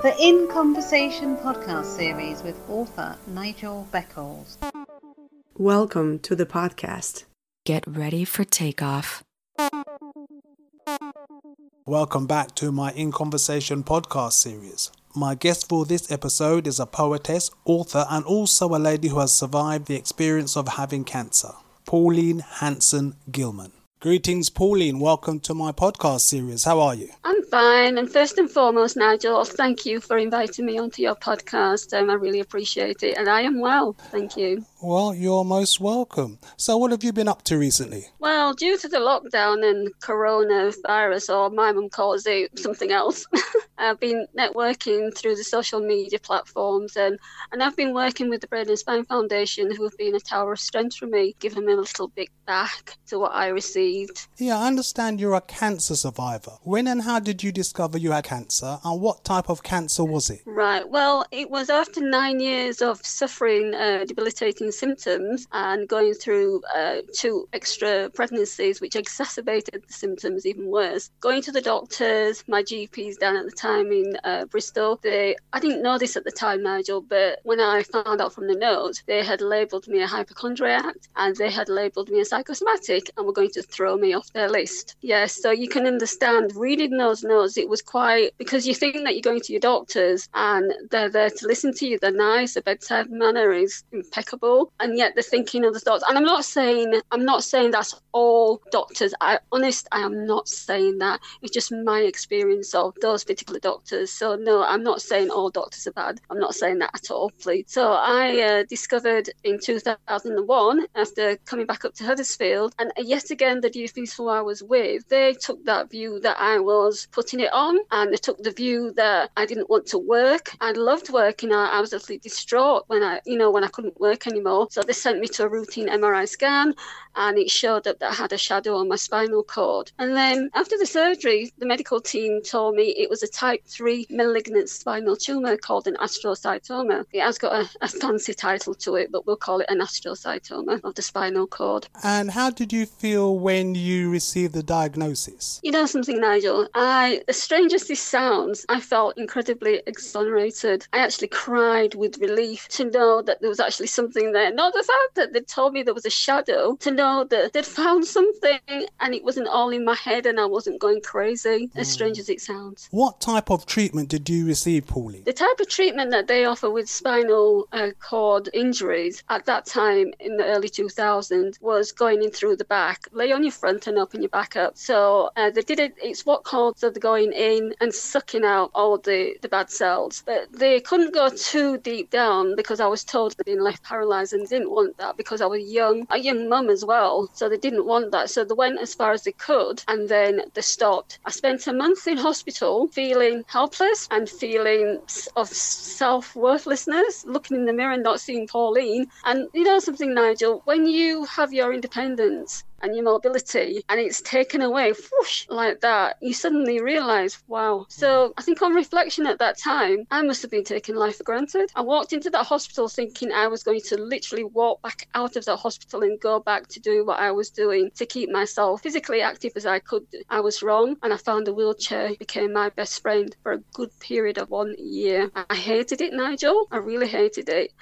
The In Conversation podcast series with author Nigel Beckles. Welcome to the podcast. Get ready for takeoff. Welcome back to my In Conversation podcast series. My guest for this episode is a poetess, author, and also a lady who has survived the experience of having cancer, Pauline Hanson Gilman. Greetings, Pauline. Welcome to my podcast series. How are you? I'm fine. And first and foremost, Nigel, thank you for inviting me onto your podcast. Um, I really appreciate it. And I am well. Thank you. Well, you're most welcome. So, what have you been up to recently? Well, due to the lockdown and coronavirus, or my mum calls it something else, I've been networking through the social media platforms and, and I've been working with the Brain and Spine Foundation, who have been a tower of strength for me, giving me a little bit back to what I received. Yeah, I understand you're a cancer survivor. When and how did you discover you had cancer, and what type of cancer was it? Right, well, it was after nine years of suffering uh, debilitating symptoms and going through uh, two extra pregnancies, which exacerbated the symptoms even worse. Going to the doctors, my GPs down at the time in uh, Bristol, they I didn't know this at the time, Nigel, but when I found out from the note, they had labelled me a hypochondriac and they had labelled me a psychosomatic and were going to throw me off their list. Yes, so you can understand reading those notes, it was quite because you think that you're going to your doctors and they're there to listen to you, they're nice, the bedside manner is impeccable, and yet they're thinking the thoughts. And I'm not saying I'm not saying that's all doctors. I honest, I am not saying that. It's just my experience of those particular doctors. So no, I'm not saying all doctors are bad. I'm not saying that at all, please. So I uh, discovered in 2001 after coming back up to Huddersfield, and yet again the GPs who I was with, they took that view that I was putting it on, and they took the view that I didn't want to work. I loved working. I, I was absolutely distraught when I, you know, when I couldn't work anymore. So they sent me to a routine MRI scan, and it showed up that I had a shadow on my spinal cord. And then after the surgery, the medical team told me it was a type 3 malignant spinal tumor called an astrocytoma. It has got a, a fancy title to it, but we'll call it an astrocytoma of the spinal cord. And how did you feel when you received the diagnosis? You know something, Nigel? I, as strange as this sounds, I felt incredibly exonerated. I actually cried with relief to know that there was actually something there. Not the fact that they told me there was a shadow, to know that they'd found something and it wasn't all in my head and I wasn't going crazy, as hmm. strange as it sounds. What type of treatment did you receive, Pauline? The type of treatment that they offer with spinal uh, cord injuries at that time in the early 2000s was going in through the back, lay on your front and open your back up. So uh, they did it, it's what called they're going in and sucking out all the, the bad cells. But they couldn't go too deep down because I was told they'd been left paralyzed and didn't want that because I was young, a young mum as well. So they didn't want that. So they went as far as they could and then they stopped. I spent a month in hospital feeling helpless and feeling of self worthlessness, looking in the mirror and not seeing Pauline. And you know something, Nigel, when you have your independence, and your mobility and it's taken away whoosh, like that, you suddenly realize, wow. So I think on reflection at that time, I must have been taking life for granted. I walked into that hospital thinking I was going to literally walk back out of that hospital and go back to do what I was doing to keep myself physically active as I could. I was wrong and I found a wheelchair became my best friend for a good period of one year. I hated it, Nigel. I really hated it.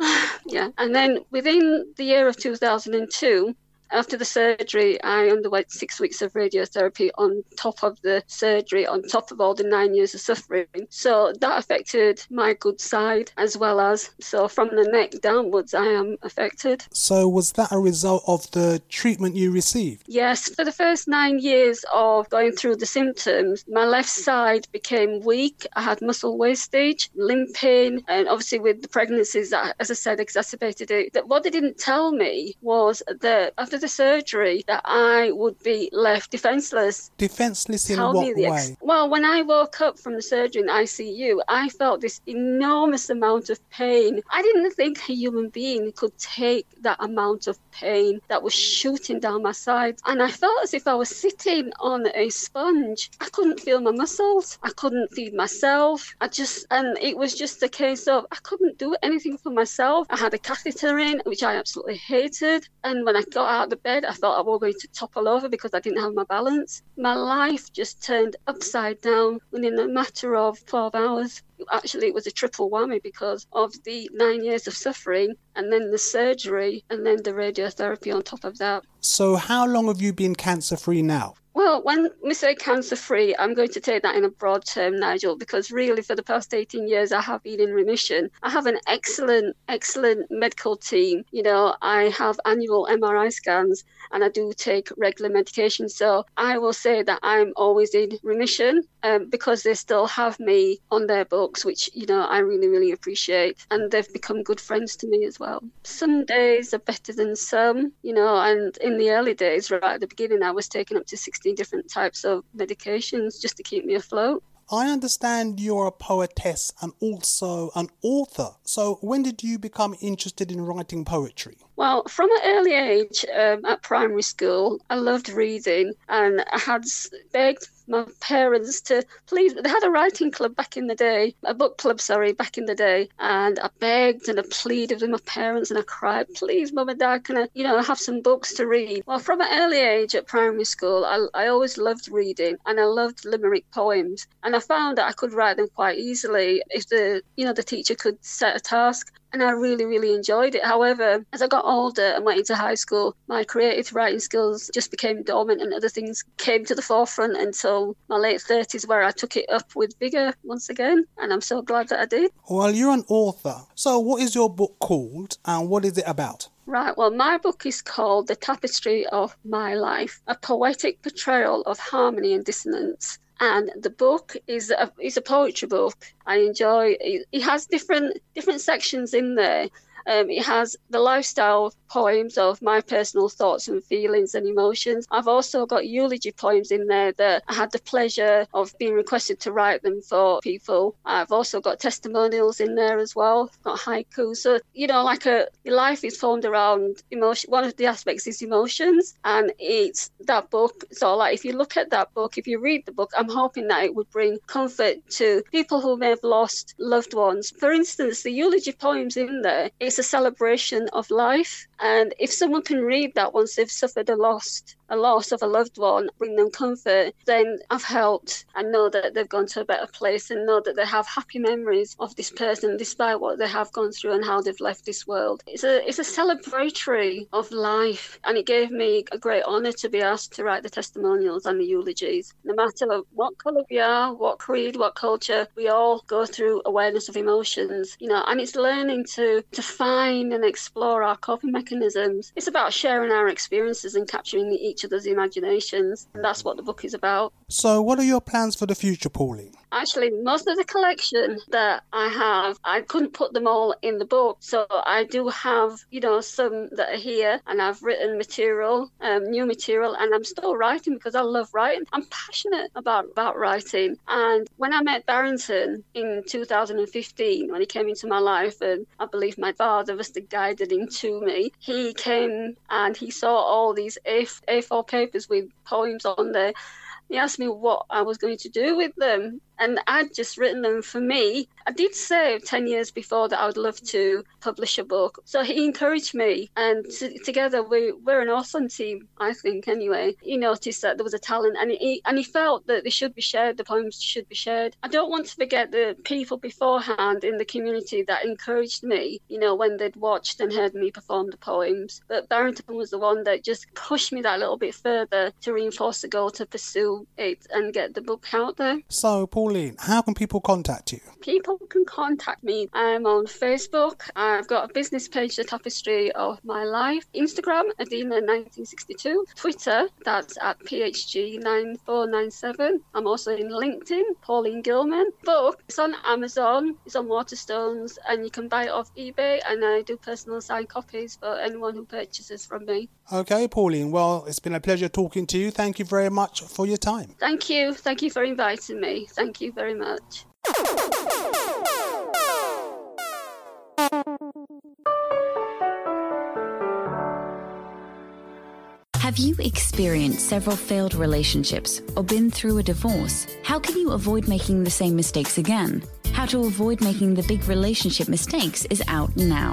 yeah. And then within the year of 2002, after the surgery, I underwent six weeks of radiotherapy on top of the surgery, on top of all the nine years of suffering. So that affected my good side as well as, so from the neck downwards, I am affected. So, was that a result of the treatment you received? Yes, for the first nine years of going through the symptoms, my left side became weak. I had muscle wastage, limping, and obviously with the pregnancies that, as I said, exacerbated it. That what they didn't tell me was that after the surgery, that I would be left defenseless. Defenseless in Tell what the way? ex- well, when I woke up from the surgery in ICU, I felt this enormous amount of pain. I didn't think a human being could take that amount of pain that was shooting down my sides. And I felt as if I was sitting on a sponge. I couldn't feel my muscles. I couldn't feed myself. I just, and it was just a case of I couldn't do anything for myself. I had a catheter in, which I absolutely hated. And when I got out out of the bed, I thought I was going to topple over because I didn't have my balance. My life just turned upside down within a matter of 12 hours. Actually, it was a triple whammy because of the nine years of suffering and then the surgery and then the radiotherapy on top of that. So, how long have you been cancer free now? Well, when we say cancer free, I'm going to take that in a broad term, Nigel, because really for the past 18 years I have been in remission. I have an excellent, excellent medical team. You know, I have annual MRI scans and I do take regular medication. So I will say that I'm always in remission um, because they still have me on their books, which, you know, I really, really appreciate. And they've become good friends to me as well. Some days are better than some, you know, and in the early days, right at the beginning, I was taking up to 60 different types of medications just to keep me afloat. I understand you're a poetess and also an author. So, when did you become interested in writing poetry? Well, from an early age um, at primary school, I loved reading and I had begged my parents to please. They had a writing club back in the day, a book club, sorry, back in the day. And I begged and I pleaded with my parents and I cried, please, mum and dad, can I, you know, have some books to read? Well, from an early age at primary school, I, I always loved reading and I loved limerick poems. And I found that I could write them quite easily if the, you know, the teacher could set a task and I really, really enjoyed it. However, as I got older and went into high school, my creative writing skills just became dormant and other things came to the forefront until my late 30s, where I took it up with vigour once again. And I'm so glad that I did. Well, you're an author. So, what is your book called and what is it about? Right, well, my book is called The Tapestry of My Life, a poetic portrayal of harmony and dissonance and the book is a, is a poetry book. I enjoy. It, it has different different sections in there. Um, it has the lifestyle poems of my personal thoughts and feelings and emotions. I've also got eulogy poems in there that I had the pleasure of being requested to write them for people. I've also got testimonials in there as well. Got haiku. So, you know, like a life is formed around emotion. One of the aspects is emotions, and it's that book. So, like, if you look at that book, if you read the book, I'm hoping that it would bring comfort to people who may have lost loved ones. For instance, the eulogy poems in there, a celebration of life. And if someone can read that once they've suffered a loss, a loss of a loved one, bring them comfort, then I've helped and know that they've gone to a better place and know that they have happy memories of this person despite what they have gone through and how they've left this world. It's a it's a celebratory of life and it gave me a great honour to be asked to write the testimonials and the eulogies. No matter what colour we are, what creed, what culture, we all go through awareness of emotions, you know, and it's learning to to find and explore our coping mechanisms. It's about sharing our experiences and capturing each other's imaginations, and that's what the book is about. So, what are your plans for the future, Pauline? Actually, most of the collection that I have, I couldn't put them all in the book. So I do have, you know, some that are here, and I've written material, um, new material, and I'm still writing because I love writing. I'm passionate about about writing. And when I met Barrington in 2015, when he came into my life, and I believe my father was the guy guided him to me, he came and he saw all these A4 papers with poems on there he asked me what I was going to do with them and I'd just written them for me. I did say 10 years before that I would love to publish a book. So he encouraged me, and t- together we, we're an awesome team, I think, anyway. He noticed that there was a talent, and he, and he felt that they should be shared, the poems should be shared. I don't want to forget the people beforehand in the community that encouraged me, you know, when they'd watched and heard me perform the poems. But Barrington was the one that just pushed me that little bit further to reinforce the goal to pursue it and get the book out there. So, Paul Pauline, how can people contact you? People can contact me. I'm on Facebook. I've got a business page, The Tapestry of My Life. Instagram, Adina1962. Twitter, that's at PHG9497. I'm also in LinkedIn, Pauline Gilman. Book, it's on Amazon, it's on Waterstones, and you can buy it off eBay. And I do personal signed copies for anyone who purchases from me. Okay, Pauline. Well, it's been a pleasure talking to you. Thank you very much for your time. Thank you. Thank you for inviting me. Thank you very much. Have you experienced several failed relationships or been through a divorce? How can you avoid making the same mistakes again? How to Avoid Making the Big Relationship Mistakes is out now.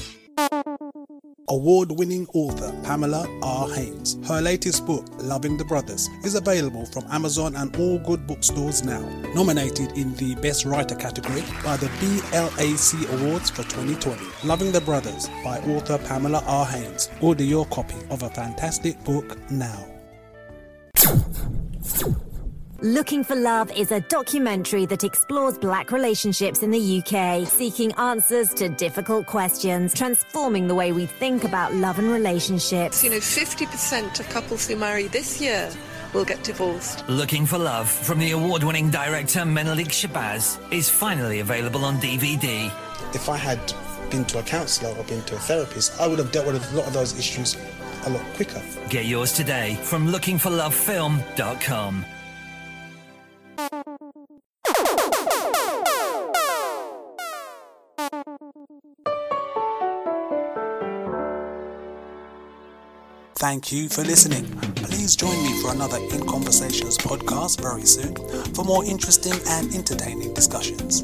Award winning author Pamela R. Haynes. Her latest book, Loving the Brothers, is available from Amazon and all good bookstores now. Nominated in the Best Writer category by the BLAC Awards for 2020. Loving the Brothers by author Pamela R. Haynes. Order your copy of a fantastic book now. Looking for Love is a documentary that explores black relationships in the UK, seeking answers to difficult questions, transforming the way we think about love and relationships. You know, 50% of couples who marry this year will get divorced. Looking for Love from the award winning director Menelik Shabazz is finally available on DVD. If I had been to a counsellor or been to a therapist, I would have dealt with a lot of those issues a lot quicker. Get yours today from lookingforlovefilm.com. Thank you for listening. Please join me for another In Conversations podcast very soon for more interesting and entertaining discussions.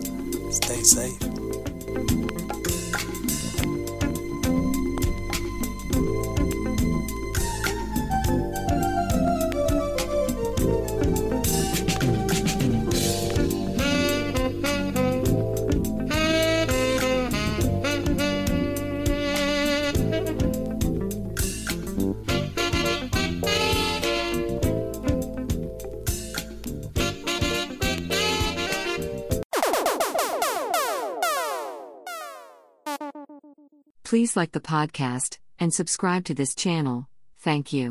Stay safe. Please like the podcast and subscribe to this channel. Thank you.